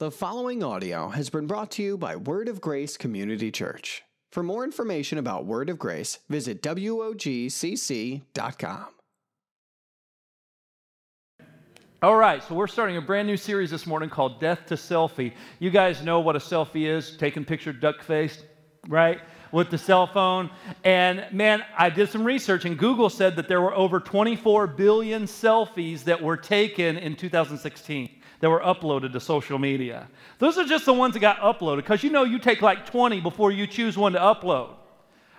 The following audio has been brought to you by Word of Grace Community Church. For more information about Word of Grace, visit WOGCC.com. All right, so we're starting a brand new series this morning called Death to Selfie. You guys know what a selfie is taking picture duck faced, right? With the cell phone. And man, I did some research, and Google said that there were over 24 billion selfies that were taken in 2016 that were uploaded to social media. Those are just the ones that got uploaded because you know you take like 20 before you choose one to upload.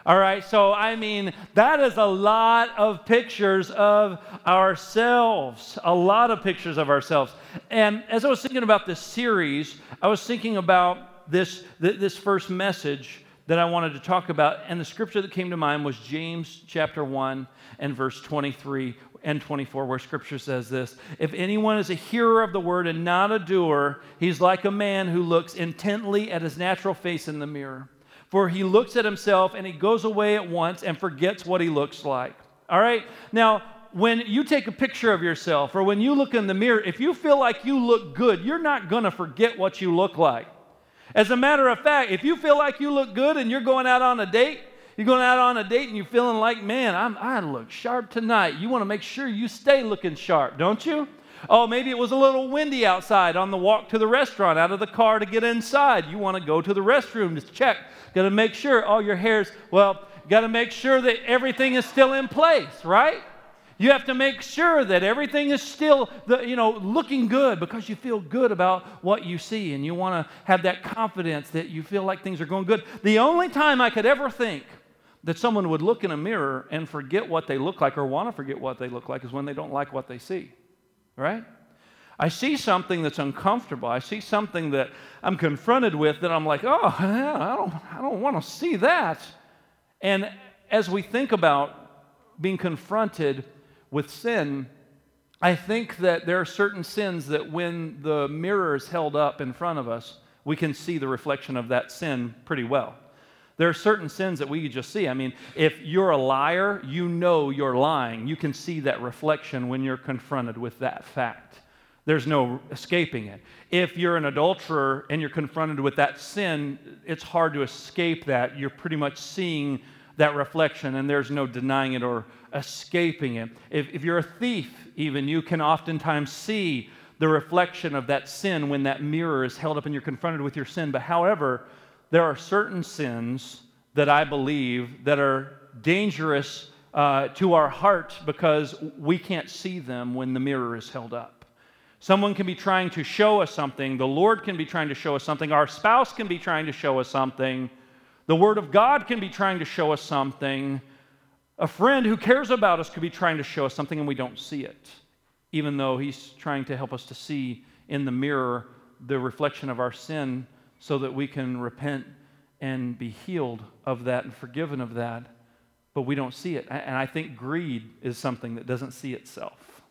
All right, so I mean, that is a lot of pictures of ourselves, a lot of pictures of ourselves. And as I was thinking about this series, I was thinking about this, this first message that I wanted to talk about. And the scripture that came to mind was James chapter 1 and verse 23, and 24, where scripture says this If anyone is a hearer of the word and not a doer, he's like a man who looks intently at his natural face in the mirror. For he looks at himself and he goes away at once and forgets what he looks like. All right? Now, when you take a picture of yourself or when you look in the mirror, if you feel like you look good, you're not going to forget what you look like. As a matter of fact, if you feel like you look good and you're going out on a date, you're going out on a date and you're feeling like, man, I'm, I look sharp tonight. You want to make sure you stay looking sharp, don't you? Oh, maybe it was a little windy outside on the walk to the restaurant, out of the car to get inside. You want to go to the restroom to check. Got to make sure all your hair's, well, got to make sure that everything is still in place, right? You have to make sure that everything is still, the, you know, looking good because you feel good about what you see and you want to have that confidence that you feel like things are going good. The only time I could ever think that someone would look in a mirror and forget what they look like or want to forget what they look like is when they don't like what they see, right? I see something that's uncomfortable. I see something that I'm confronted with that I'm like, oh, I don't, I don't want to see that. And as we think about being confronted with sin, I think that there are certain sins that when the mirror is held up in front of us, we can see the reflection of that sin pretty well. There are certain sins that we just see. I mean, if you're a liar, you know you're lying. You can see that reflection when you're confronted with that fact. There's no escaping it. If you're an adulterer and you're confronted with that sin, it's hard to escape that. You're pretty much seeing that reflection and there's no denying it or escaping it. If, if you're a thief, even, you can oftentimes see the reflection of that sin when that mirror is held up and you're confronted with your sin. But however, there are certain sins that I believe that are dangerous uh, to our heart because we can't see them when the mirror is held up. Someone can be trying to show us something. The Lord can be trying to show us something. Our spouse can be trying to show us something. The Word of God can be trying to show us something. A friend who cares about us could be trying to show us something and we don't see it, even though he's trying to help us to see in the mirror the reflection of our sin so that we can repent and be healed of that and forgiven of that, but we don't see it. And I think greed is something that doesn't see itself,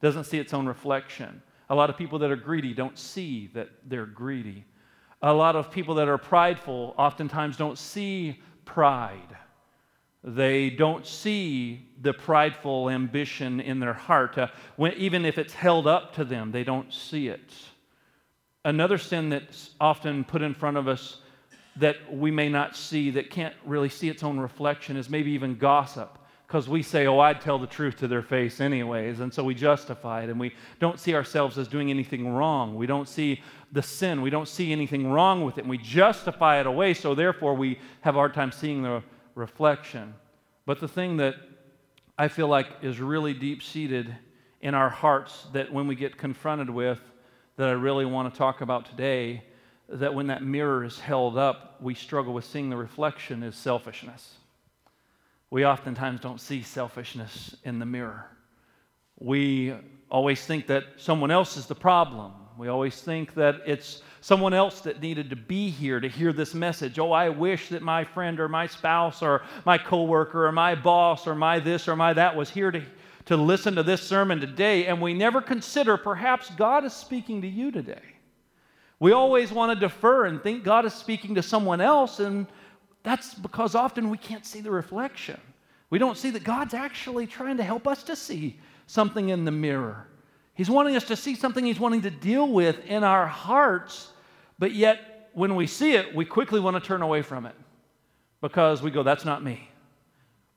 doesn't see its own reflection. A lot of people that are greedy don't see that they're greedy. A lot of people that are prideful oftentimes don't see pride. They don't see the prideful ambition in their heart. Uh, when, even if it's held up to them, they don't see it. Another sin that's often put in front of us that we may not see, that can't really see its own reflection, is maybe even gossip. Because we say, oh, I'd tell the truth to their face anyways. And so we justify it and we don't see ourselves as doing anything wrong. We don't see the sin. We don't see anything wrong with it. And we justify it away. So therefore, we have a hard time seeing the reflection. But the thing that I feel like is really deep seated in our hearts that when we get confronted with that I really want to talk about today that when that mirror is held up, we struggle with seeing the reflection is selfishness. We oftentimes don't see selfishness in the mirror. We always think that someone else is the problem. We always think that it's someone else that needed to be here to hear this message. Oh, I wish that my friend or my spouse or my coworker or my boss or my this or my that was here to to listen to this sermon today, and we never consider perhaps God is speaking to you today. We always want to defer and think God is speaking to someone else, and that's because often we can't see the reflection. We don't see that God's actually trying to help us to see something in the mirror. He's wanting us to see something He's wanting to deal with in our hearts, but yet when we see it, we quickly want to turn away from it because we go, that's not me.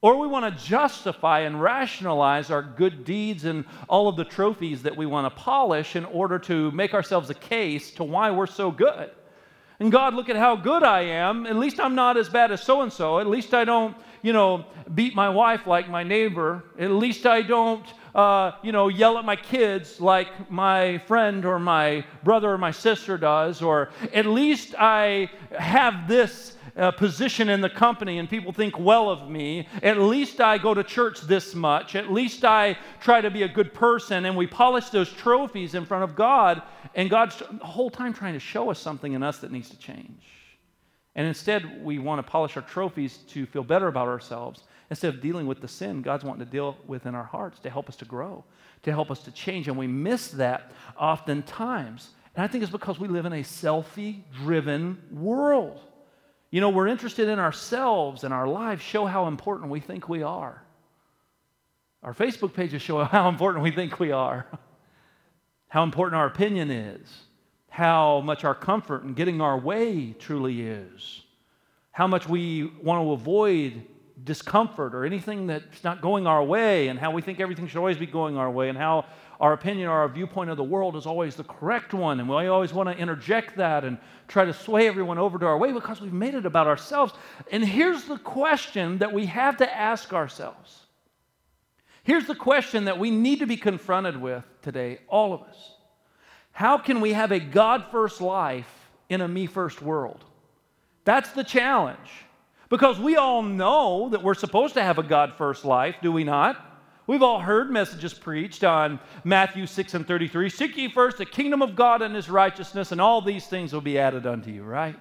Or we want to justify and rationalize our good deeds and all of the trophies that we want to polish in order to make ourselves a case to why we're so good. And God, look at how good I am. At least I'm not as bad as so and so. At least I don't, you know, beat my wife like my neighbor. At least I don't, uh, you know, yell at my kids like my friend or my brother or my sister does. Or at least I have this uh, position in the company and people think well of me. At least I go to church this much. At least I try to be a good person. And we polish those trophies in front of God. And God's the whole time trying to show us something in us that needs to change. And instead, we want to polish our trophies to feel better about ourselves. Instead of dealing with the sin, God's wanting to deal with in our hearts to help us to grow, to help us to change. And we miss that oftentimes. And I think it's because we live in a selfie driven world. You know, we're interested in ourselves and our lives show how important we think we are. Our Facebook pages show how important we think we are, how important our opinion is, how much our comfort and getting our way truly is, how much we want to avoid discomfort or anything that's not going our way, and how we think everything should always be going our way, and how our opinion or our viewpoint of the world is always the correct one, and we always want to interject that and try to sway everyone over to our way because we've made it about ourselves. And here's the question that we have to ask ourselves. Here's the question that we need to be confronted with today, all of us. How can we have a God first life in a me first world? That's the challenge. Because we all know that we're supposed to have a God first life, do we not? We've all heard messages preached on Matthew 6 and 33 Seek ye first the kingdom of God and his righteousness, and all these things will be added unto you, right?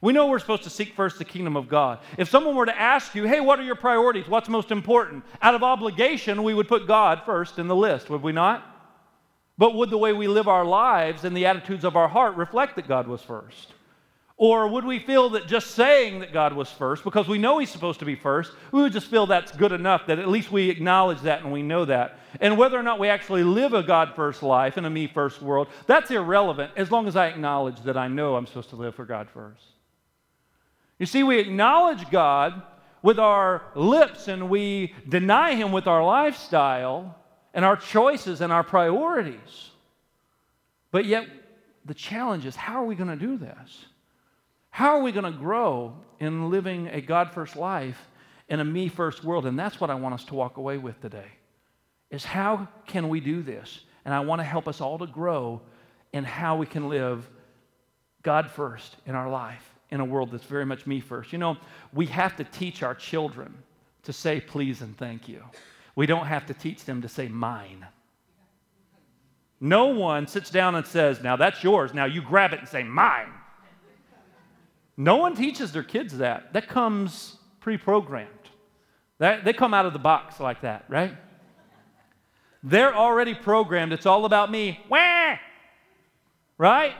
We know we're supposed to seek first the kingdom of God. If someone were to ask you, hey, what are your priorities? What's most important? Out of obligation, we would put God first in the list, would we not? But would the way we live our lives and the attitudes of our heart reflect that God was first? Or would we feel that just saying that God was first, because we know He's supposed to be first, we would just feel that's good enough, that at least we acknowledge that and we know that. And whether or not we actually live a God first life in a me first world, that's irrelevant as long as I acknowledge that I know I'm supposed to live for God first. You see, we acknowledge God with our lips and we deny Him with our lifestyle and our choices and our priorities. But yet, the challenge is how are we going to do this? How are we going to grow in living a God first life in a me first world? And that's what I want us to walk away with today. Is how can we do this? And I want to help us all to grow in how we can live God first in our life in a world that's very much me first. You know, we have to teach our children to say please and thank you. We don't have to teach them to say mine. No one sits down and says, Now that's yours. Now you grab it and say mine. No one teaches their kids that. That comes pre programmed. They come out of the box like that, right? They're already programmed. It's all about me. Wah! Right?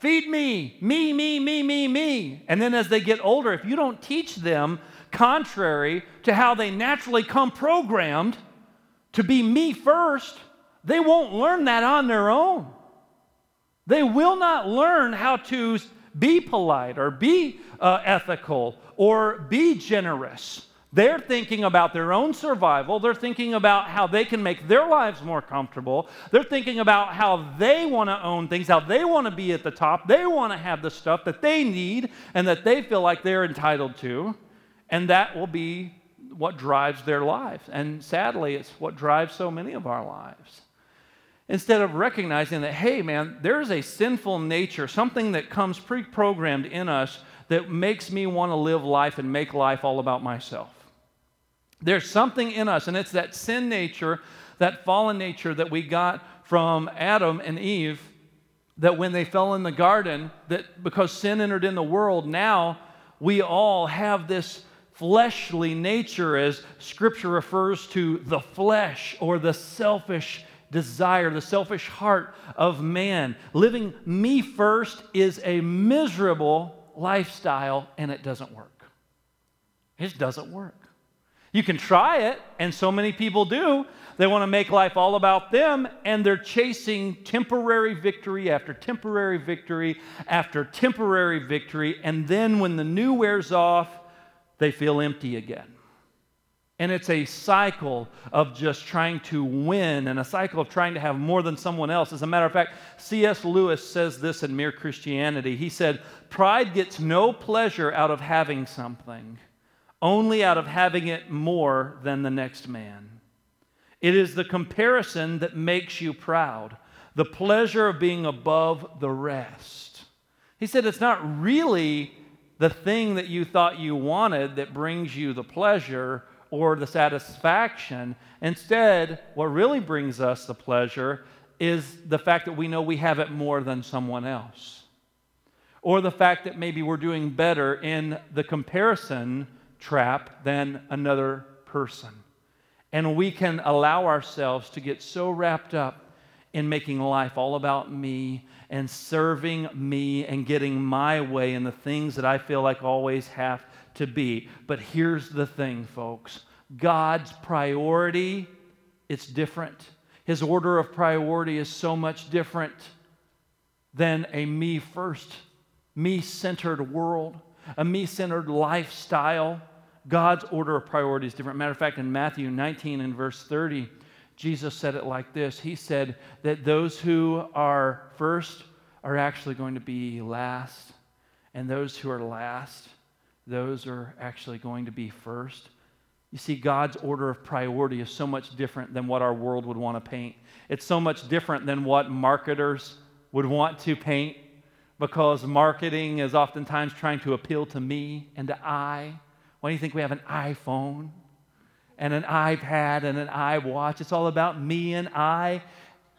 Feed me. Me, me, me, me, me. And then as they get older, if you don't teach them contrary to how they naturally come programmed to be me first, they won't learn that on their own. They will not learn how to be polite or be uh, ethical or be generous. They're thinking about their own survival. They're thinking about how they can make their lives more comfortable. They're thinking about how they want to own things, how they want to be at the top. They want to have the stuff that they need and that they feel like they're entitled to. And that will be what drives their lives. And sadly, it's what drives so many of our lives instead of recognizing that, hey, man, there's a sinful nature, something that comes pre programmed in us that makes me want to live life and make life all about myself. There's something in us, and it's that sin nature, that fallen nature that we got from Adam and Eve, that when they fell in the garden, that because sin entered in the world, now we all have this fleshly nature, as scripture refers to the flesh or the selfish desire, the selfish heart of man. Living me first is a miserable lifestyle and it doesn't work. It doesn't work. You can try it, and so many people do. They want to make life all about them, and they're chasing temporary victory after temporary victory after temporary victory. And then when the new wears off, they feel empty again. And it's a cycle of just trying to win and a cycle of trying to have more than someone else. As a matter of fact, C.S. Lewis says this in Mere Christianity. He said, Pride gets no pleasure out of having something, only out of having it more than the next man. It is the comparison that makes you proud, the pleasure of being above the rest. He said, It's not really the thing that you thought you wanted that brings you the pleasure or the satisfaction. Instead, what really brings us the pleasure is the fact that we know we have it more than someone else. Or the fact that maybe we're doing better in the comparison trap than another person. And we can allow ourselves to get so wrapped up in making life all about me and serving me and getting my way in the things that I feel like always have to be. But here's the thing, folks God's priority, it's different. His order of priority is so much different than a me first, me centered world, a me centered lifestyle. God's order of priority is different. Matter of fact, in Matthew 19 and verse 30, Jesus said it like this He said that those who are first are actually going to be last, and those who are last those are actually going to be first. You see, God's order of priority is so much different than what our world would want to paint. It's so much different than what marketers would want to paint because marketing is oftentimes trying to appeal to me and to I. Why do you think we have an iPhone and an iPad and an iWatch? It's all about me and I.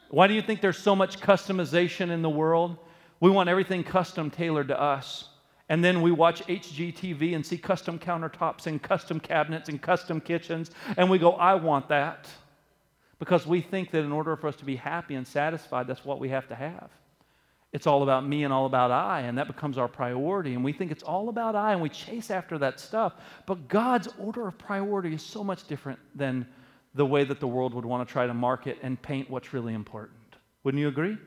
Why do you think there's so much customization in the world? We want everything custom tailored to us. And then we watch HGTV and see custom countertops and custom cabinets and custom kitchens, and we go, I want that. Because we think that in order for us to be happy and satisfied, that's what we have to have. It's all about me and all about I, and that becomes our priority. And we think it's all about I, and we chase after that stuff. But God's order of priority is so much different than the way that the world would want to try to market and paint what's really important. Wouldn't you agree?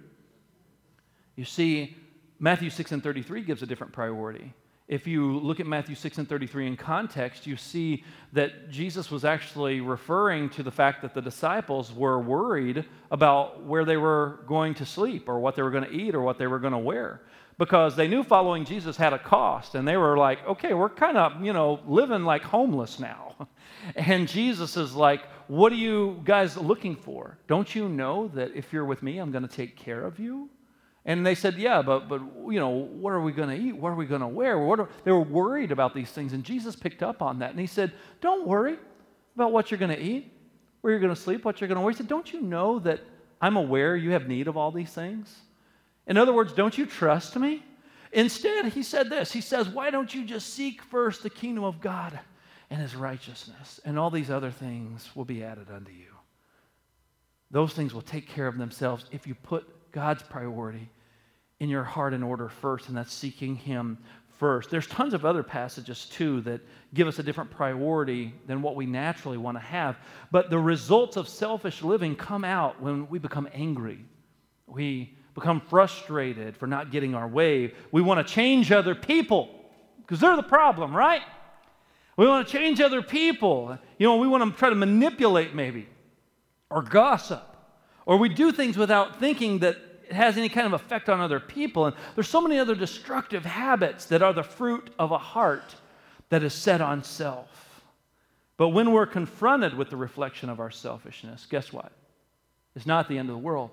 You see, Matthew 6 and 33 gives a different priority. If you look at Matthew 6 and 33 in context, you see that Jesus was actually referring to the fact that the disciples were worried about where they were going to sleep or what they were going to eat or what they were going to wear because they knew following Jesus had a cost and they were like, okay, we're kind of, you know, living like homeless now. And Jesus is like, what are you guys looking for? Don't you know that if you're with me, I'm going to take care of you? And they said, Yeah, but, but you know, what are we going to eat? What are we going to wear? What are, they were worried about these things. And Jesus picked up on that. And he said, Don't worry about what you're going to eat, where you're going to sleep, what you're going to wear. He said, Don't you know that I'm aware you have need of all these things? In other words, don't you trust me? Instead, he said this He says, Why don't you just seek first the kingdom of God and his righteousness, and all these other things will be added unto you? Those things will take care of themselves if you put God's priority in your heart in order first, and that's seeking Him first. There's tons of other passages too that give us a different priority than what we naturally want to have. But the results of selfish living come out when we become angry. We become frustrated for not getting our way. We want to change other people because they're the problem, right? We want to change other people. You know, we want to try to manipulate maybe or gossip. Or we do things without thinking that it has any kind of effect on other people. And there's so many other destructive habits that are the fruit of a heart that is set on self. But when we're confronted with the reflection of our selfishness, guess what? It's not the end of the world.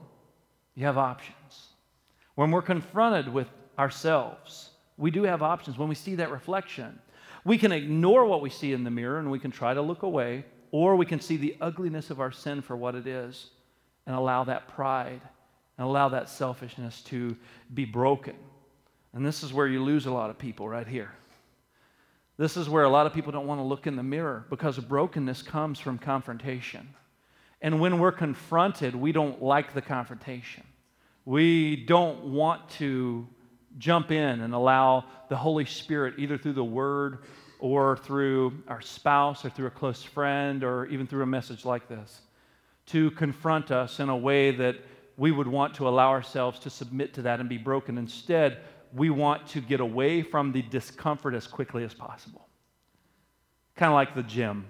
You have options. When we're confronted with ourselves, we do have options. When we see that reflection, we can ignore what we see in the mirror and we can try to look away, or we can see the ugliness of our sin for what it is and allow that pride and allow that selfishness to be broken. And this is where you lose a lot of people right here. This is where a lot of people don't want to look in the mirror because brokenness comes from confrontation. And when we're confronted, we don't like the confrontation. We don't want to jump in and allow the Holy Spirit, either through the Word or through our spouse or through a close friend or even through a message like this to confront us in a way that we would want to allow ourselves to submit to that and be broken. Instead, we want to get away from the discomfort as quickly as possible. Kind of like the gym.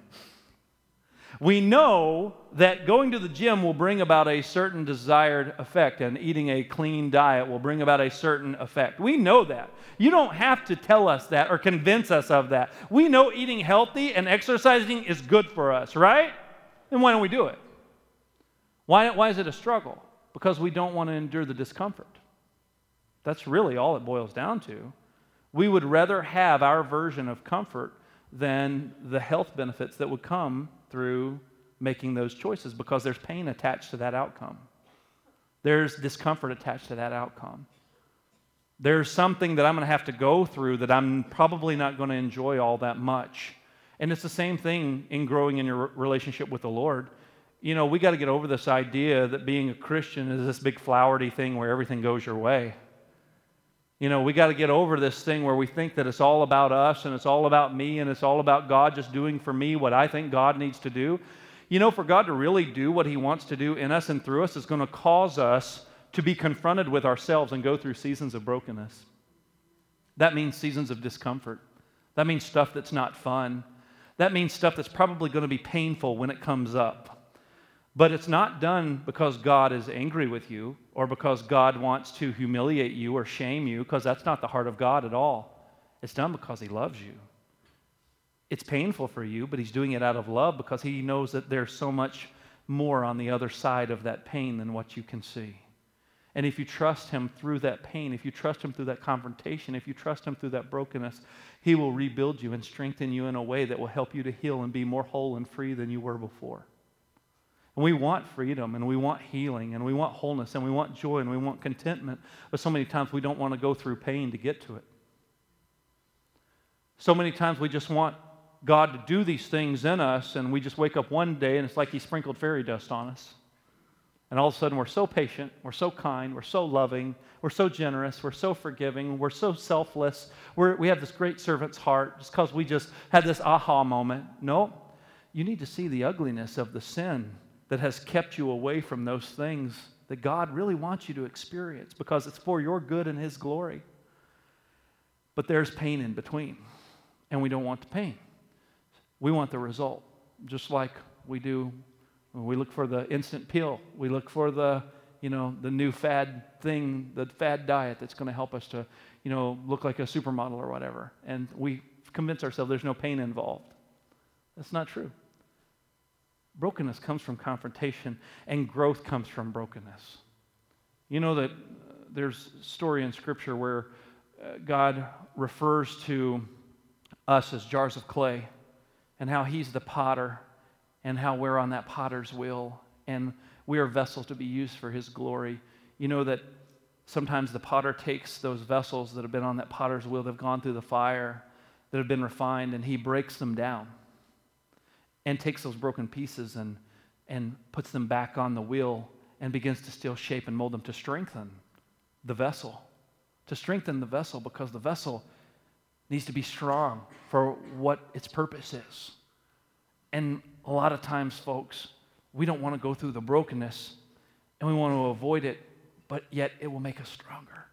We know that going to the gym will bring about a certain desired effect, and eating a clean diet will bring about a certain effect. We know that. You don't have to tell us that or convince us of that. We know eating healthy and exercising is good for us, right? Then why don't we do it? Why, why is it a struggle? Because we don't want to endure the discomfort. That's really all it boils down to. We would rather have our version of comfort than the health benefits that would come through making those choices because there's pain attached to that outcome. There's discomfort attached to that outcome. There's something that I'm going to have to go through that I'm probably not going to enjoy all that much. And it's the same thing in growing in your relationship with the Lord. You know, we got to get over this idea that being a Christian is this big flowery thing where everything goes your way. You know, we got to get over this thing where we think that it's all about us and it's all about me and it's all about God just doing for me what I think God needs to do. You know, for God to really do what He wants to do in us and through us is going to cause us to be confronted with ourselves and go through seasons of brokenness. That means seasons of discomfort. That means stuff that's not fun. That means stuff that's probably going to be painful when it comes up. But it's not done because God is angry with you or because God wants to humiliate you or shame you, because that's not the heart of God at all. It's done because He loves you. It's painful for you, but He's doing it out of love because He knows that there's so much more on the other side of that pain than what you can see. And if you trust Him through that pain, if you trust Him through that confrontation, if you trust Him through that brokenness, He will rebuild you and strengthen you in a way that will help you to heal and be more whole and free than you were before. And we want freedom and we want healing and we want wholeness and we want joy and we want contentment. But so many times we don't want to go through pain to get to it. So many times we just want God to do these things in us and we just wake up one day and it's like He sprinkled fairy dust on us. And all of a sudden we're so patient, we're so kind, we're so loving, we're so generous, we're so forgiving, we're so selfless, we're, we have this great servant's heart just because we just had this aha moment. No, you need to see the ugliness of the sin that has kept you away from those things that God really wants you to experience because it's for your good and His glory. But there's pain in between, and we don't want the pain. We want the result, just like we do when we look for the instant pill. We look for the, you know, the new fad thing, the fad diet that's going to help us to, you know, look like a supermodel or whatever. And we convince ourselves there's no pain involved. That's not true. Brokenness comes from confrontation, and growth comes from brokenness. You know that there's a story in Scripture where uh, God refers to us as jars of clay and how He's the potter and how we're on that potter's wheel and we are vessels to be used for His glory. You know that sometimes the potter takes those vessels that have been on that potter's wheel, that have gone through the fire, that have been refined, and He breaks them down and takes those broken pieces and, and puts them back on the wheel and begins to still shape and mold them to strengthen the vessel. To strengthen the vessel because the vessel needs to be strong for what its purpose is. And a lot of times, folks, we don't want to go through the brokenness and we want to avoid it, but yet it will make us stronger.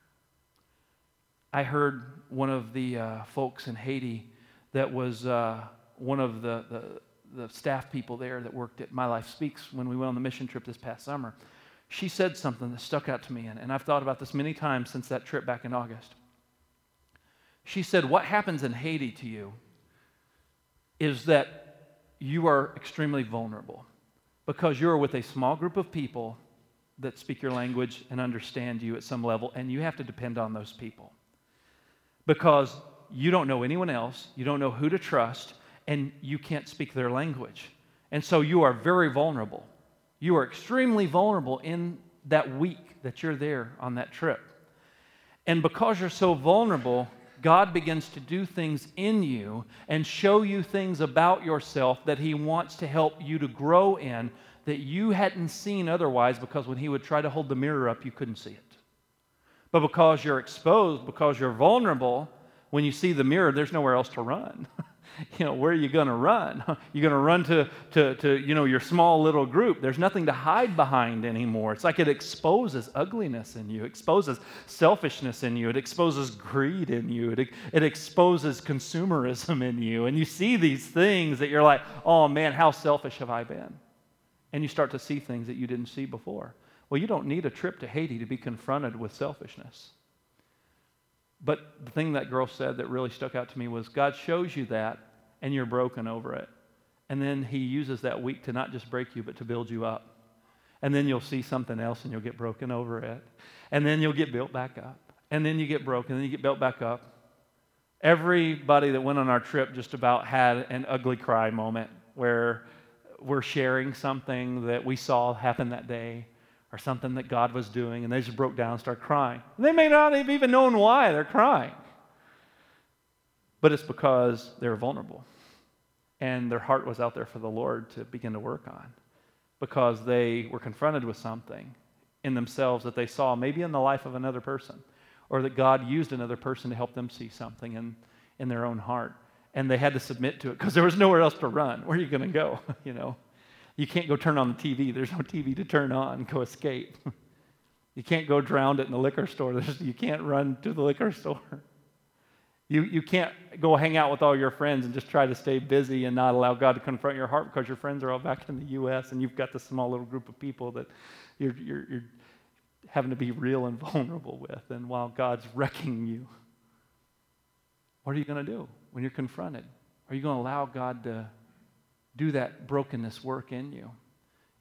I heard one of the uh, folks in Haiti that was uh, one of the, the the staff people there that worked at My Life Speaks when we went on the mission trip this past summer, she said something that stuck out to me, and, and I've thought about this many times since that trip back in August. She said, What happens in Haiti to you is that you are extremely vulnerable because you're with a small group of people that speak your language and understand you at some level, and you have to depend on those people because you don't know anyone else, you don't know who to trust, and you can't speak their language. And so you are very vulnerable. You are extremely vulnerable in that week that you're there on that trip. And because you're so vulnerable, God begins to do things in you and show you things about yourself that He wants to help you to grow in that you hadn't seen otherwise because when He would try to hold the mirror up, you couldn't see it. But because you're exposed, because you're vulnerable, when you see the mirror, there's nowhere else to run. you know, where are you going to run? You're going to run to, to, to, you know, your small little group. There's nothing to hide behind anymore. It's like it exposes ugliness in you, exposes selfishness in you, it exposes greed in you, it, it exposes consumerism in you. And you see these things that you're like, oh man, how selfish have I been? And you start to see things that you didn't see before. Well, you don't need a trip to Haiti to be confronted with selfishness. But the thing that girl said that really stuck out to me was God shows you that and you're broken over it. And then he uses that week to not just break you, but to build you up. And then you'll see something else and you'll get broken over it. And then you'll get built back up. And then you get broken, and then you get built back up. Everybody that went on our trip just about had an ugly cry moment where we're sharing something that we saw happen that day or something that God was doing, and they just broke down and started crying. They may not have even known why they're crying, but it's because they're vulnerable and their heart was out there for the Lord to begin to work on because they were confronted with something in themselves that they saw maybe in the life of another person or that God used another person to help them see something in, in their own heart. And they had to submit to it because there was nowhere else to run. Where are you going to go? you know, you can't go turn on the TV. There's no TV to turn on. Go escape. you can't go drown it in the liquor store. There's, you can't run to the liquor store. You, you can't go hang out with all your friends and just try to stay busy and not allow God to confront your heart because your friends are all back in the U.S. and you've got this small little group of people that you're, you're, you're having to be real and vulnerable with. And while God's wrecking you, what are you going to do when you're confronted? Are you going to allow God to do that brokenness work in you?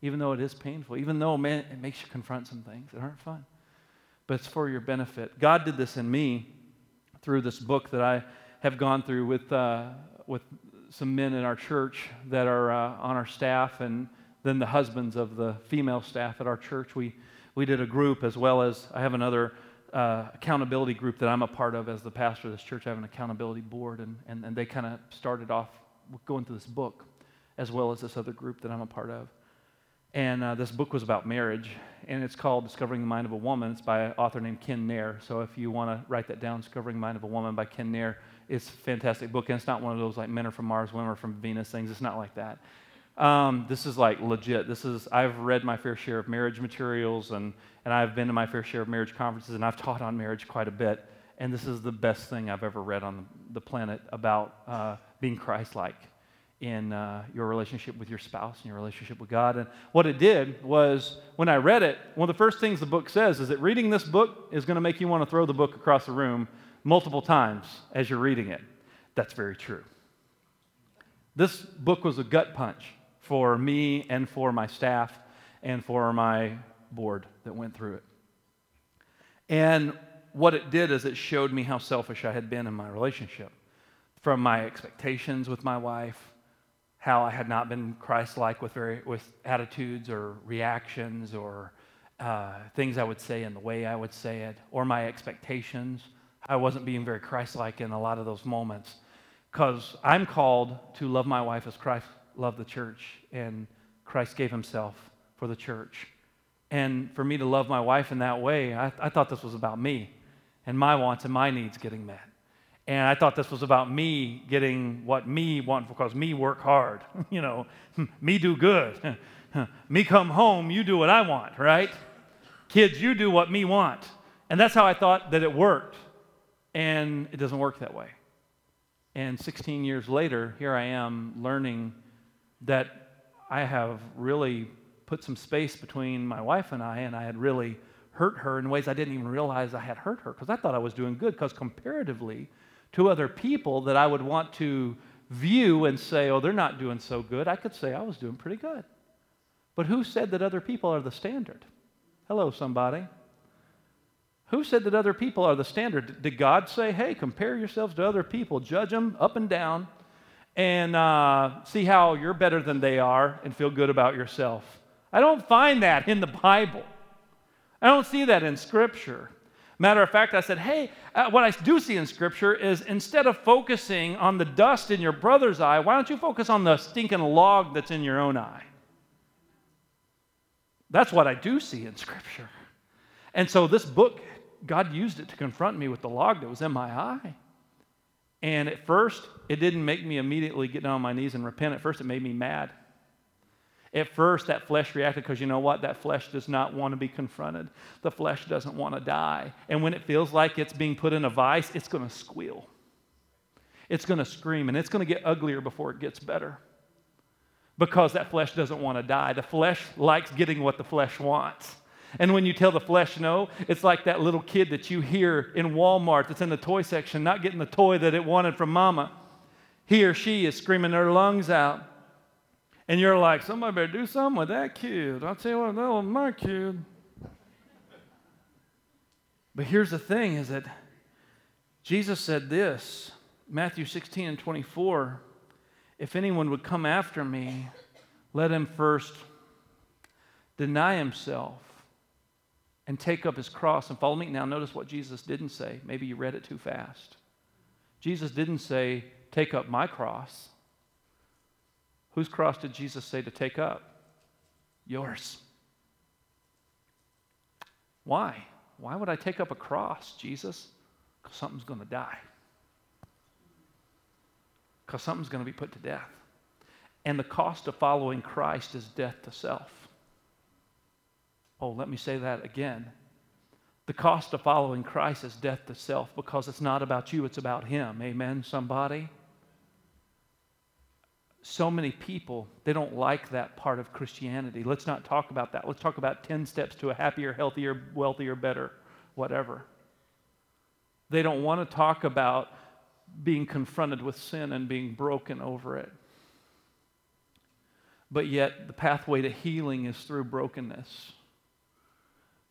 Even though it is painful, even though, man, it makes you confront some things that aren't fun. But it's for your benefit. God did this in me through this book that I have gone through with, uh, with some men in our church that are uh, on our staff, and then the husbands of the female staff at our church. We, we did a group as well as I have another uh, accountability group that I'm a part of as the pastor of this church. I have an accountability board, and, and, and they kind of started off going through this book as well as this other group that I'm a part of. And uh, this book was about marriage, and it's called Discovering the Mind of a Woman. It's by an author named Ken Nair. So if you want to write that down, Discovering the Mind of a Woman by Ken Nair, it's a fantastic book. And it's not one of those like men are from Mars, women are from Venus things. It's not like that. Um, this is like legit. This is, I've read my fair share of marriage materials, and, and I've been to my fair share of marriage conferences, and I've taught on marriage quite a bit. And this is the best thing I've ever read on the planet about uh, being Christ like in uh, your relationship with your spouse and your relationship with God. And what it did was, when I read it, one of the first things the book says is that reading this book is going to make you want to throw the book across the room multiple times as you're reading it. That's very true. This book was a gut punch for me and for my staff and for my board that went through it. And what it did is it showed me how selfish I had been in my relationship. From my expectations with my wife, how I had not been Christ like with, very with attitudes or reactions or uh, things I would say and the way I would say it, or my expectations. I wasn't being very Christ like in a lot of those moments because I'm called to love my wife as Christ loved the church, and Christ gave himself for the church. And for me to love my wife in that way, I, I thought this was about me and my wants and my needs getting met. And I thought this was about me getting what me want because me work hard. you know, me do good. me come home, you do what I want, right? Kids, you do what me want. And that's how I thought that it worked. And it doesn't work that way. And 16 years later, here I am learning that I have really put some space between my wife and I, and I had really hurt her in ways I didn't even realize I had hurt her because I thought I was doing good because comparatively, to other people that I would want to view and say, oh, they're not doing so good, I could say I was doing pretty good. But who said that other people are the standard? Hello, somebody. Who said that other people are the standard? Did God say, hey, compare yourselves to other people, judge them up and down, and uh, see how you're better than they are and feel good about yourself? I don't find that in the Bible. I don't see that in Scripture. Matter of fact, I said, hey, uh, what I do see in Scripture is instead of focusing on the dust in your brother's eye, why don't you focus on the stinking log that's in your own eye? That's what I do see in Scripture. And so this book, God used it to confront me with the log that was in my eye. And at first, it didn't make me immediately get down on my knees and repent. At first, it made me mad. At first, that flesh reacted because you know what? That flesh does not want to be confronted. The flesh doesn't want to die. And when it feels like it's being put in a vice, it's going to squeal. It's going to scream, and it's going to get uglier before it gets better because that flesh doesn't want to die. The flesh likes getting what the flesh wants. And when you tell the flesh no, it's like that little kid that you hear in Walmart that's in the toy section, not getting the toy that it wanted from mama. He or she is screaming their lungs out. And you're like, somebody better do something with that kid. I'll tell you what, that was my kid. But here's the thing is that Jesus said this, Matthew 16 and 24, if anyone would come after me, let him first deny himself and take up his cross and follow me. Now, notice what Jesus didn't say. Maybe you read it too fast. Jesus didn't say, Take up my cross. Whose cross did Jesus say to take up? Yours. Why? Why would I take up a cross, Jesus? Because something's going to die. Because something's going to be put to death. And the cost of following Christ is death to self. Oh, let me say that again. The cost of following Christ is death to self because it's not about you, it's about Him. Amen, somebody? So many people, they don't like that part of Christianity. Let's not talk about that. Let's talk about 10 steps to a happier, healthier, wealthier, better, whatever. They don't want to talk about being confronted with sin and being broken over it. But yet, the pathway to healing is through brokenness.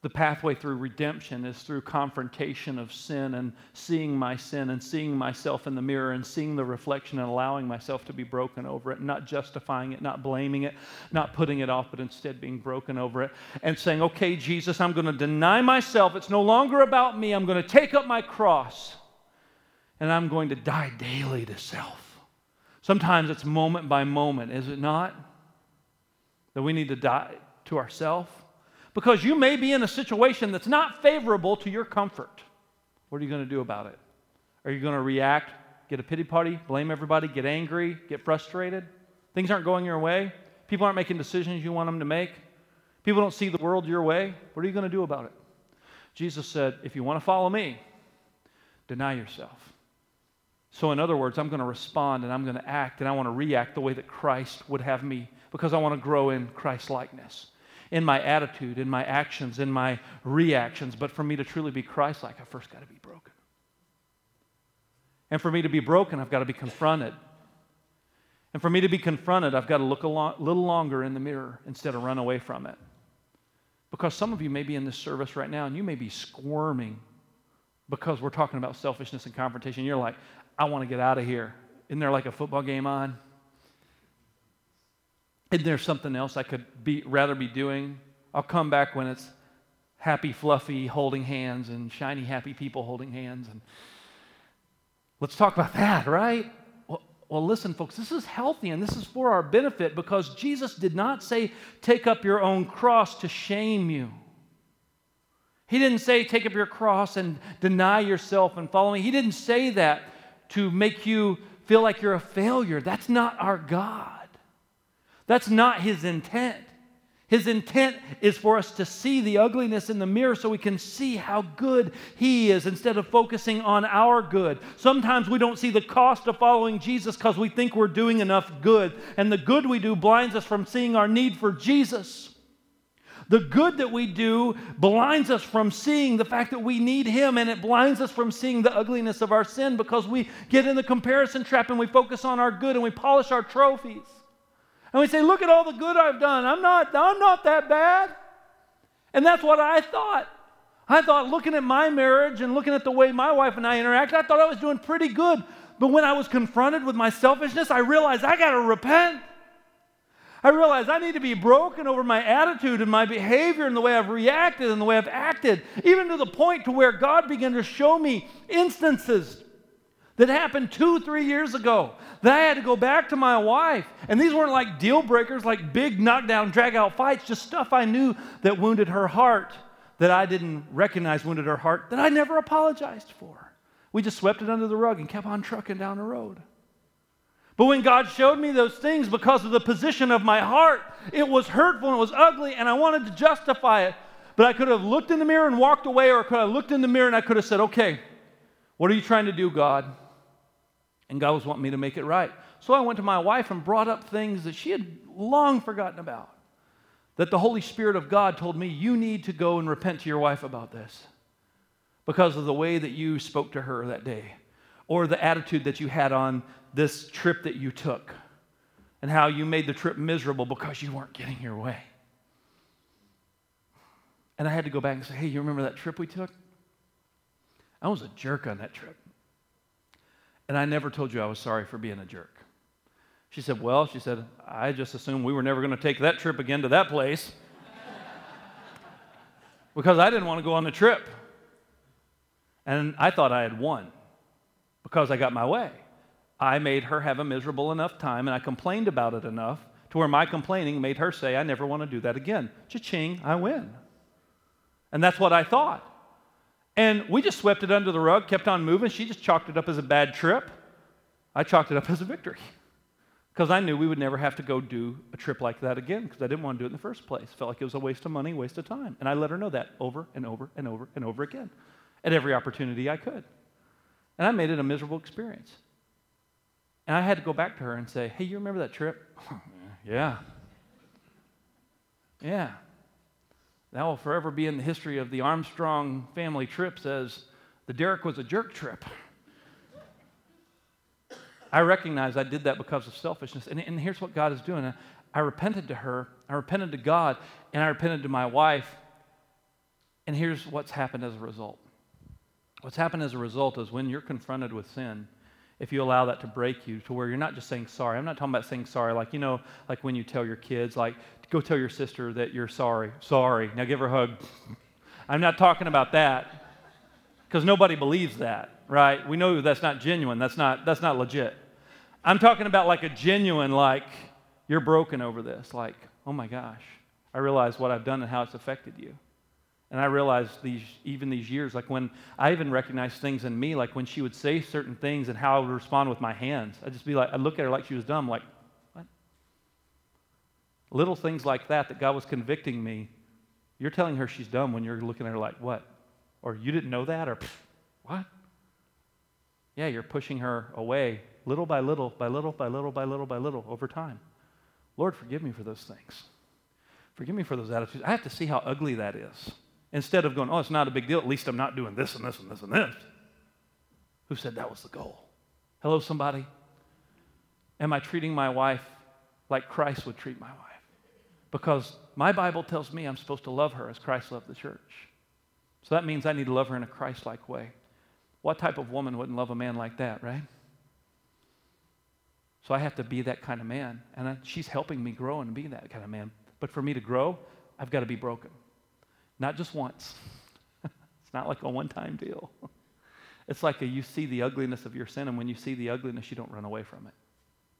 The pathway through redemption is through confrontation of sin and seeing my sin and seeing myself in the mirror and seeing the reflection and allowing myself to be broken over it, not justifying it, not blaming it, not putting it off, but instead being broken over it and saying, Okay, Jesus, I'm going to deny myself. It's no longer about me. I'm going to take up my cross and I'm going to die daily to self. Sometimes it's moment by moment, is it not? That we need to die to ourselves because you may be in a situation that's not favorable to your comfort. What are you going to do about it? Are you going to react, get a pity party, blame everybody, get angry, get frustrated? Things aren't going your way. People aren't making decisions you want them to make. People don't see the world your way. What are you going to do about it? Jesus said, if you want to follow me, deny yourself. So, in other words, I'm going to respond and I'm going to act and I want to react the way that Christ would have me because I want to grow in Christ likeness in my attitude, in my actions, in my reactions. But for me to truly be Christ like, I first got to be broken. And for me to be broken, I've got to be confronted. And for me to be confronted, I've got to look a lo- little longer in the mirror instead of run away from it. Because some of you may be in this service right now and you may be squirming because we're talking about selfishness and confrontation. You're like, I want to get out of here. Isn't there like a football game on? Isn't there something else I could be, rather be doing? I'll come back when it's happy, fluffy, holding hands and shiny, happy people holding hands. And let's talk about that, right? Well, well, listen, folks, this is healthy and this is for our benefit because Jesus did not say, take up your own cross to shame you. He didn't say, take up your cross and deny yourself and follow me. He didn't say that to make you feel like you're a failure. That's not our God. That's not his intent. His intent is for us to see the ugliness in the mirror so we can see how good He is instead of focusing on our good. Sometimes we don't see the cost of following Jesus because we think we're doing enough good, and the good we do blinds us from seeing our need for Jesus. The good that we do blinds us from seeing the fact that we need Him, and it blinds us from seeing the ugliness of our sin because we get in the comparison trap and we focus on our good and we polish our trophies. And we say, look at all the good I've done. I'm not, I'm not that bad. And that's what I thought. I thought looking at my marriage and looking at the way my wife and I interact, I thought I was doing pretty good. But when I was confronted with my selfishness, I realized I got to repent. I realized I need to be broken over my attitude and my behavior and the way I've reacted and the way I've acted, even to the point to where God began to show me instances that happened two, three years ago that I had to go back to my wife. And these weren't like deal breakers, like big knockdown, drag out fights, just stuff I knew that wounded her heart, that I didn't recognize wounded her heart, that I never apologized for. We just swept it under the rug and kept on trucking down the road. But when God showed me those things because of the position of my heart, it was hurtful and it was ugly, and I wanted to justify it. But I could have looked in the mirror and walked away, or I could have looked in the mirror and I could have said, Okay, what are you trying to do, God? And God was wanting me to make it right. So I went to my wife and brought up things that she had long forgotten about. That the Holy Spirit of God told me, You need to go and repent to your wife about this because of the way that you spoke to her that day or the attitude that you had on this trip that you took and how you made the trip miserable because you weren't getting your way. And I had to go back and say, Hey, you remember that trip we took? I was a jerk on that trip. And I never told you I was sorry for being a jerk. She said, Well, she said, I just assumed we were never going to take that trip again to that place because I didn't want to go on the trip. And I thought I had won because I got my way. I made her have a miserable enough time and I complained about it enough to where my complaining made her say, I never want to do that again. Cha-ching, I win. And that's what I thought. And we just swept it under the rug, kept on moving. She just chalked it up as a bad trip. I chalked it up as a victory because I knew we would never have to go do a trip like that again because I didn't want to do it in the first place. Felt like it was a waste of money, waste of time. And I let her know that over and over and over and over again at every opportunity I could. And I made it a miserable experience. And I had to go back to her and say, Hey, you remember that trip? yeah. Yeah. That will forever be in the history of the Armstrong family trips as the Derek was a jerk trip. I recognize I did that because of selfishness. And, and here's what God is doing I, I repented to her, I repented to God, and I repented to my wife. And here's what's happened as a result. What's happened as a result is when you're confronted with sin, if you allow that to break you to where you're not just saying sorry. I'm not talking about saying sorry, like, you know, like when you tell your kids, like, go tell your sister that you're sorry. Sorry. Now give her a hug. I'm not talking about that because nobody believes that, right? We know that's not genuine. That's not, that's not legit. I'm talking about like a genuine, like, you're broken over this. Like, oh my gosh, I realize what I've done and how it's affected you. And I realized these, even these years, like when I even recognized things in me, like when she would say certain things and how I would respond with my hands. I'd just be like, I'd look at her like she was dumb, like? Little things like that, that God was convicting me. You're telling her she's dumb when you're looking at her like, what? Or you didn't know that? Or what? Yeah, you're pushing her away little by little, by little, by little, by little, by little over time. Lord, forgive me for those things. Forgive me for those attitudes. I have to see how ugly that is. Instead of going, oh, it's not a big deal, at least I'm not doing this and this and this and this. Who said that was the goal? Hello, somebody? Am I treating my wife like Christ would treat my wife? Because my Bible tells me I'm supposed to love her as Christ loved the church. So that means I need to love her in a Christ like way. What type of woman wouldn't love a man like that, right? So I have to be that kind of man. And I, she's helping me grow and be that kind of man. But for me to grow, I've got to be broken. Not just once. it's not like a one time deal. It's like a, you see the ugliness of your sin, and when you see the ugliness, you don't run away from it.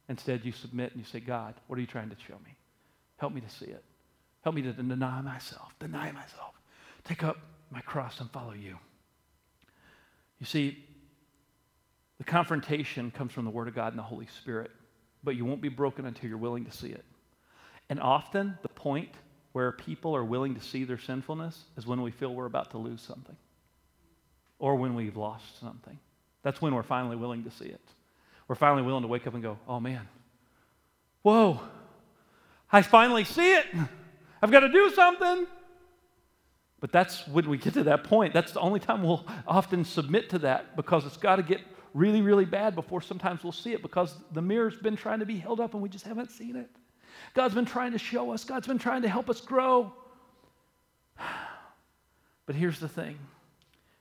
Instead, you submit and you say, God, what are you trying to show me? Help me to see it. Help me to deny myself, deny myself, take up my cross and follow you. You see, the confrontation comes from the Word of God and the Holy Spirit, but you won't be broken until you're willing to see it. And often, the point where people are willing to see their sinfulness is when we feel we're about to lose something or when we've lost something. That's when we're finally willing to see it. We're finally willing to wake up and go, oh man, whoa, I finally see it. I've got to do something. But that's when we get to that point. That's the only time we'll often submit to that because it's got to get really, really bad before sometimes we'll see it because the mirror's been trying to be held up and we just haven't seen it. God's been trying to show us, God's been trying to help us grow. But here's the thing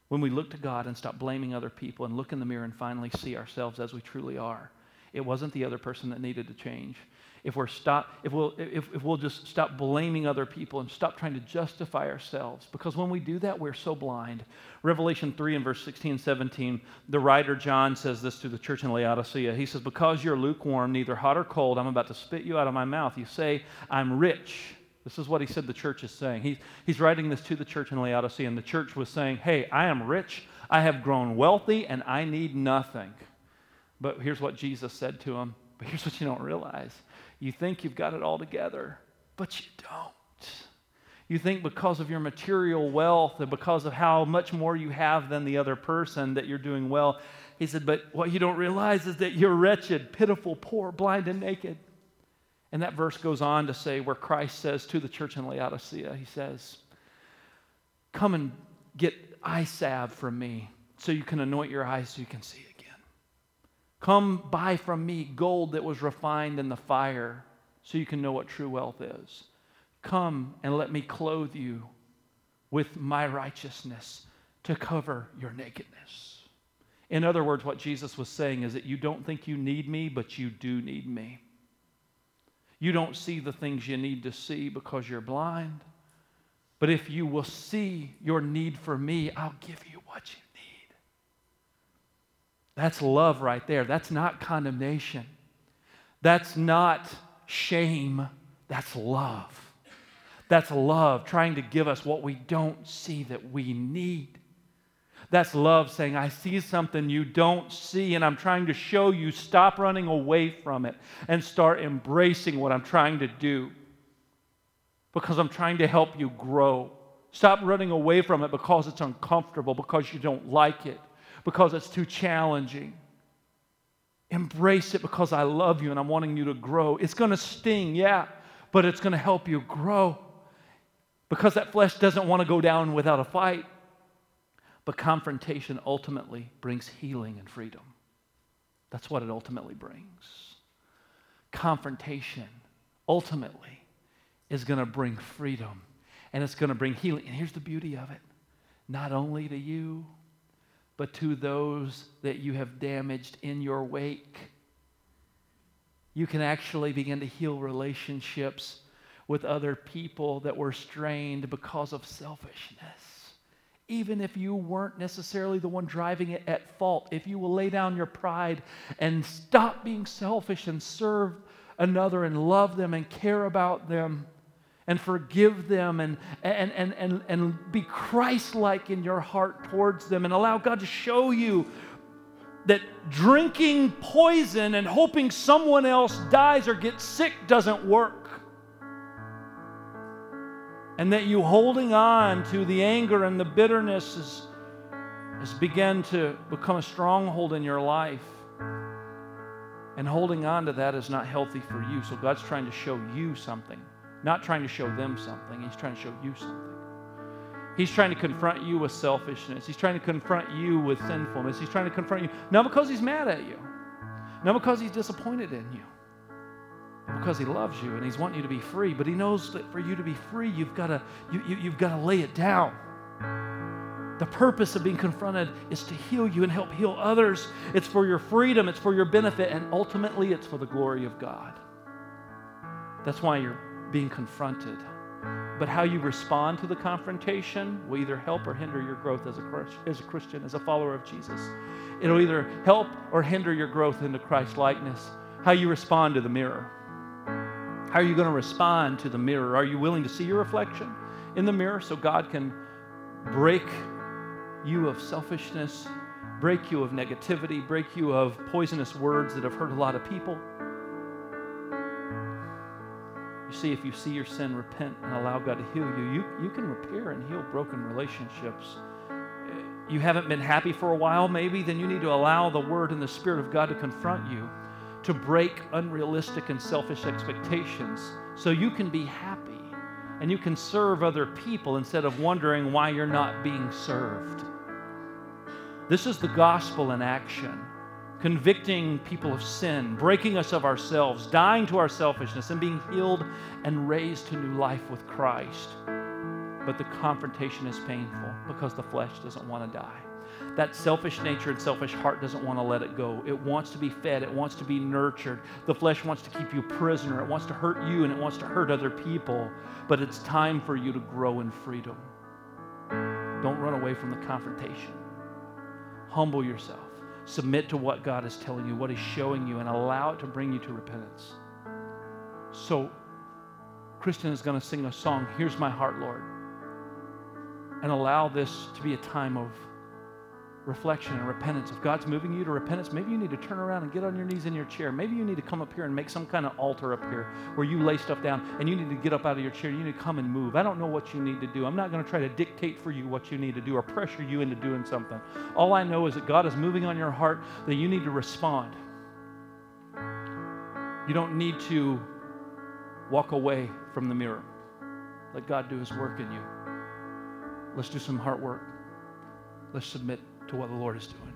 when we look to God and stop blaming other people and look in the mirror and finally see ourselves as we truly are, it wasn't the other person that needed to change if we're stop if we'll if, if we'll just stop blaming other people and stop trying to justify ourselves because when we do that we're so blind revelation 3 and verse 16 17 the writer john says this to the church in laodicea he says because you're lukewarm neither hot or cold i'm about to spit you out of my mouth you say i'm rich This is what he said the church is saying. He, he's writing this to the church in Laodicea, and the church was saying, Hey, I am rich, I have grown wealthy, and I need nothing. But here's what Jesus said to him. But here's what you don't realize you think you've got it all together, but you don't. You think because of your material wealth and because of how much more you have than the other person that you're doing well. He said, But what you don't realize is that you're wretched, pitiful, poor, blind, and naked. And that verse goes on to say, where Christ says to the church in Laodicea, He says, Come and get eye salve from me so you can anoint your eyes so you can see. Come buy from me gold that was refined in the fire so you can know what true wealth is. Come and let me clothe you with my righteousness to cover your nakedness. In other words, what Jesus was saying is that you don't think you need me, but you do need me. You don't see the things you need to see because you're blind. But if you will see your need for me, I'll give you what you need. That's love right there. That's not condemnation. That's not shame. That's love. That's love trying to give us what we don't see that we need. That's love saying, I see something you don't see, and I'm trying to show you. Stop running away from it and start embracing what I'm trying to do because I'm trying to help you grow. Stop running away from it because it's uncomfortable, because you don't like it, because it's too challenging. Embrace it because I love you and I'm wanting you to grow. It's going to sting, yeah, but it's going to help you grow because that flesh doesn't want to go down without a fight. But confrontation ultimately brings healing and freedom. That's what it ultimately brings. Confrontation ultimately is going to bring freedom and it's going to bring healing. And here's the beauty of it not only to you, but to those that you have damaged in your wake. You can actually begin to heal relationships with other people that were strained because of selfishness even if you weren't necessarily the one driving it at fault, if you will lay down your pride and stop being selfish and serve another and love them and care about them and forgive them and, and, and, and, and be Christ like in your heart towards them and allow God to show you that drinking poison and hoping someone else dies or gets sick doesn't work and that you holding on to the anger and the bitterness has, has begun to become a stronghold in your life. And holding on to that is not healthy for you. So God's trying to show you something, not trying to show them something. He's trying to show you something. He's trying to confront you with selfishness. He's trying to confront you with sinfulness. He's trying to confront you, not because he's mad at you, not because he's disappointed in you because he loves you and he's wanting you to be free but he knows that for you to be free you've got to you, you, you've got to lay it down the purpose of being confronted is to heal you and help heal others it's for your freedom it's for your benefit and ultimately it's for the glory of god that's why you're being confronted but how you respond to the confrontation will either help or hinder your growth as a, as a Christian, as a follower of Jesus. It'll either help or hinder your growth into Christ likeness. How you respond to the mirror. How are you going to respond to the mirror? Are you willing to see your reflection in the mirror so God can break you of selfishness, break you of negativity, break you of poisonous words that have hurt a lot of people? You see, if you see your sin, repent and allow God to heal you, you, you can repair and heal broken relationships. You haven't been happy for a while, maybe, then you need to allow the Word and the Spirit of God to confront you to break unrealistic and selfish expectations so you can be happy and you can serve other people instead of wondering why you're not being served. This is the gospel in action convicting people of sin, breaking us of ourselves, dying to our selfishness, and being healed and raised to new life with Christ. But the confrontation is painful because the flesh doesn't want to die that selfish nature and selfish heart doesn't want to let it go. It wants to be fed, it wants to be nurtured. The flesh wants to keep you prisoner, it wants to hurt you, and it wants to hurt other people. But it's time for you to grow in freedom. Don't run away from the confrontation. Humble yourself. Submit to what God is telling you, what He's showing you, and allow it to bring you to repentance. So, Kristen is going to sing a song, Here's My Heart, Lord. And allow this to be a time of reflection and repentance. If God's moving you to repentance, maybe you need to turn around and get on your knees in your chair. Maybe you need to come up here and make some kind of altar up here where you lay stuff down and you need to get up out of your chair. You need to come and move. I don't know what you need to do. I'm not going to try to dictate for you what you need to do or pressure you into doing something. All I know is that God is moving on your heart, that you need to respond. You don't need to walk away from the mirror. Let God do his work in you. Let's do some heart work. Let's submit to what the Lord is doing.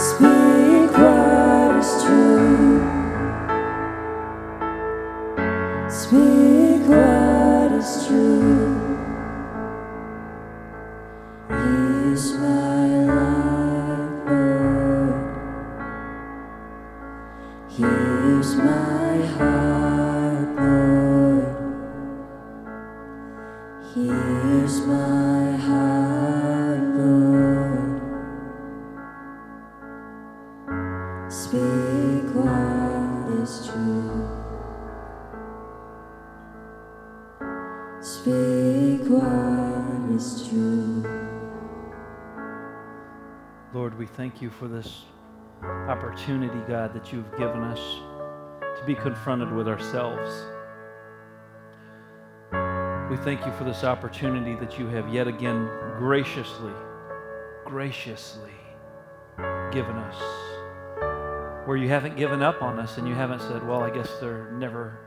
Spirit. Thank you for this opportunity, God, that you've given us to be confronted with ourselves. We thank you for this opportunity that you have yet again graciously, graciously given us. Where you haven't given up on us and you haven't said, well, I guess they're never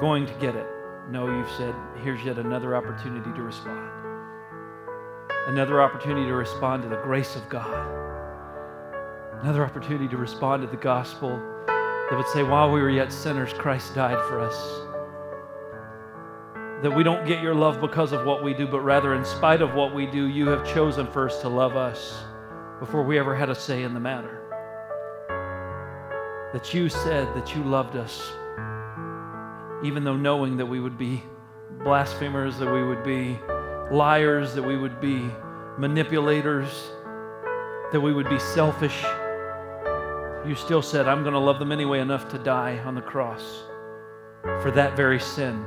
going to get it. No, you've said, here's yet another opportunity to respond. Another opportunity to respond to the grace of God. Another opportunity to respond to the gospel that would say, while we were yet sinners, Christ died for us that we don't get your love because of what we do, but rather, in spite of what we do, you have chosen first to love us before we ever had a say in the matter. That you said that you loved us, even though knowing that we would be blasphemers, that we would be liars, that we would be manipulators, that we would be selfish. You still said, I'm going to love them anyway enough to die on the cross for that very sin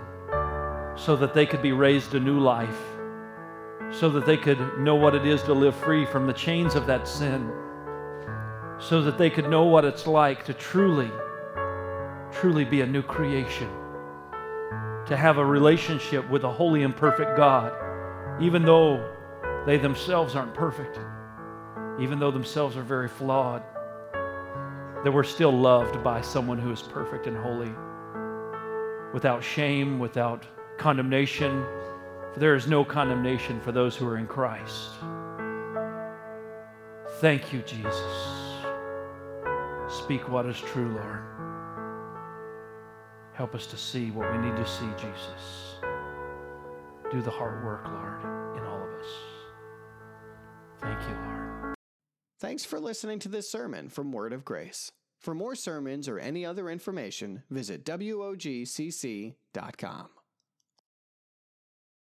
so that they could be raised a new life, so that they could know what it is to live free from the chains of that sin, so that they could know what it's like to truly, truly be a new creation, to have a relationship with a holy and perfect God, even though they themselves aren't perfect, even though themselves are very flawed, that we're still loved by someone who is perfect and holy, without shame, without condemnation, for there is no condemnation for those who are in Christ. Thank you, Jesus. Speak what is true, Lord. Help us to see what we need to see, Jesus. Do the hard work, Lord, in all of us. Thank you, Lord. Thanks for listening to this sermon from Word of Grace. For more sermons or any other information, visit WOGCC.com.